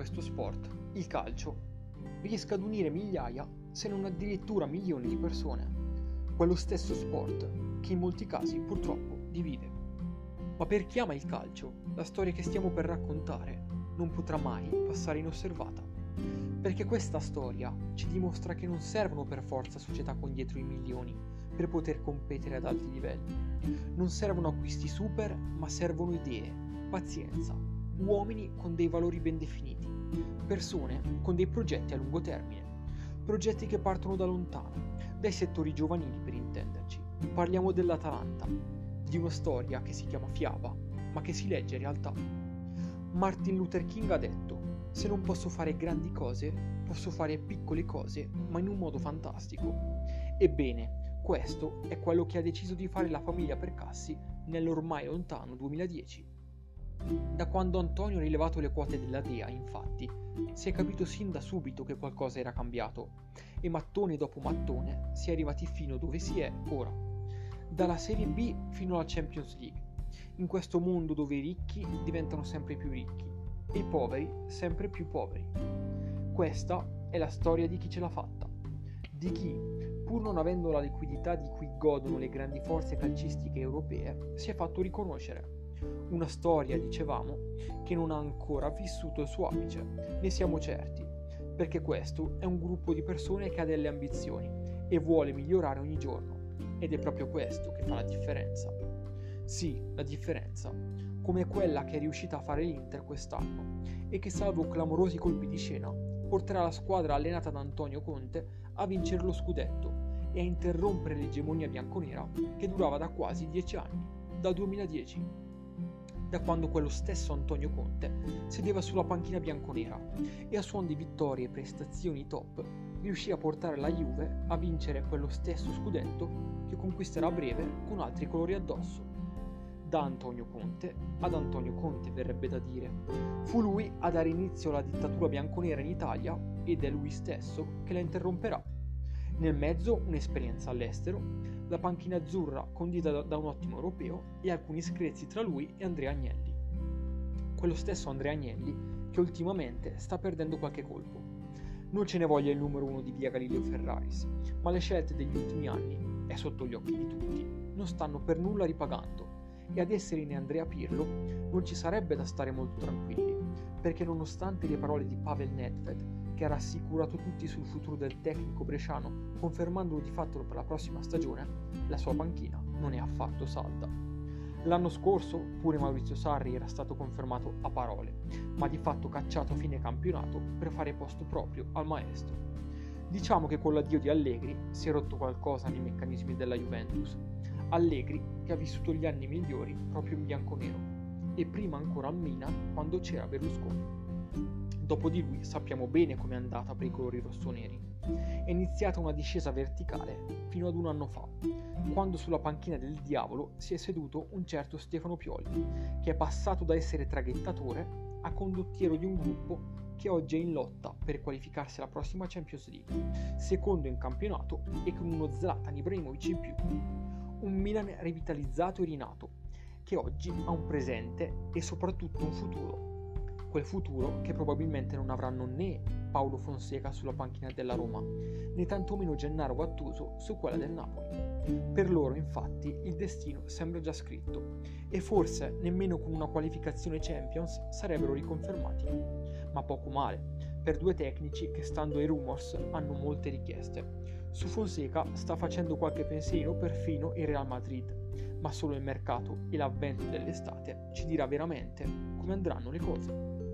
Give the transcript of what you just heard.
questo sport, il calcio, riesca ad unire migliaia, se non addirittura milioni di persone. Quello stesso sport che in molti casi purtroppo divide. Ma per chi ama il calcio, la storia che stiamo per raccontare non potrà mai passare inosservata. Perché questa storia ci dimostra che non servono per forza società con dietro i milioni per poter competere ad alti livelli. Non servono acquisti super, ma servono idee, pazienza, uomini con dei valori ben definiti, persone con dei progetti a lungo termine, progetti che partono da lontano, dai settori giovanili per intenderci. Parliamo dell'Atalanta, di una storia che si chiama fiaba, ma che si legge in realtà. Martin Luther King ha detto, se non posso fare grandi cose, posso fare piccole cose, ma in un modo fantastico. Ebbene, questo è quello che ha deciso di fare la famiglia Percassi nell'ormai lontano 2010. Da quando Antonio ha rilevato le quote della Dea, infatti, si è capito sin da subito che qualcosa era cambiato e mattone dopo mattone si è arrivati fino dove si è ora. Dalla Serie B fino alla Champions League, in questo mondo dove i ricchi diventano sempre più ricchi e i poveri sempre più poveri. Questa è la storia di chi ce l'ha fatta, di chi pur non avendo la liquidità di cui godono le grandi forze calcistiche europee, si è fatto riconoscere. Una storia, dicevamo, che non ha ancora vissuto il suo apice, ne siamo certi, perché questo è un gruppo di persone che ha delle ambizioni e vuole migliorare ogni giorno. Ed è proprio questo che fa la differenza. Sì, la differenza, come quella che è riuscita a fare l'Inter quest'anno e che salvo clamorosi colpi di scena porterà la squadra allenata da Antonio Conte a vincere lo scudetto e a interrompere l'egemonia bianconera che durava da quasi dieci anni, dal 2010, da quando quello stesso Antonio Conte sedeva sulla panchina bianconera e a suon di vittorie e prestazioni top riuscì a portare la Juve a vincere quello stesso scudetto che conquisterà a breve con altri colori addosso. Da Antonio Conte ad Antonio Conte verrebbe da dire. Fu lui a dare inizio alla dittatura bianconera in Italia ed è lui stesso che la interromperà. Nel mezzo un'esperienza all'estero, la panchina azzurra condita da un ottimo europeo e alcuni screzi tra lui e Andrea Agnelli. Quello stesso Andrea Agnelli che ultimamente sta perdendo qualche colpo. Non ce ne voglia il numero uno di via Galileo Ferraris, ma le scelte degli ultimi anni, è sotto gli occhi di tutti, non stanno per nulla ripagando e ad essere in Andrea Pirlo non ci sarebbe da stare molto tranquilli, perché nonostante le parole di Pavel Nedved che ha rassicurato tutti sul futuro del tecnico bresciano, confermandolo di fatto per la prossima stagione, la sua panchina non è affatto salda. L'anno scorso pure Maurizio Sarri era stato confermato a parole, ma di fatto cacciato a fine campionato per fare posto proprio al maestro. Diciamo che con l'addio di Allegri si è rotto qualcosa nei meccanismi della Juventus. Allegri che ha vissuto gli anni migliori proprio in bianco-nero e prima ancora al Milan quando c'era Berlusconi. Dopo di lui sappiamo bene com'è andata per i colori rossoneri. È iniziata una discesa verticale fino ad un anno fa, quando sulla panchina del diavolo si è seduto un certo Stefano Pioli, che è passato da essere traghettatore a condottiero di un gruppo che oggi è in lotta per qualificarsi alla prossima Champions League, secondo in campionato e con uno Zlatan Ibrahimovic in più. Un Milan rivitalizzato e rinato, che oggi ha un presente e soprattutto un futuro quel futuro che probabilmente non avranno né Paolo Fonseca sulla panchina della Roma, né tantomeno Gennaro Gattuso su quella del Napoli. Per loro, infatti, il destino sembra già scritto e forse nemmeno con una qualificazione Champions sarebbero riconfermati. Ma poco male, per due tecnici che, stando ai rumors, hanno molte richieste. Su Fonseca sta facendo qualche pensiero perfino il Real Madrid, ma solo il mercato e l'avvento dell'estate ci dirà veramente come andranno le cose.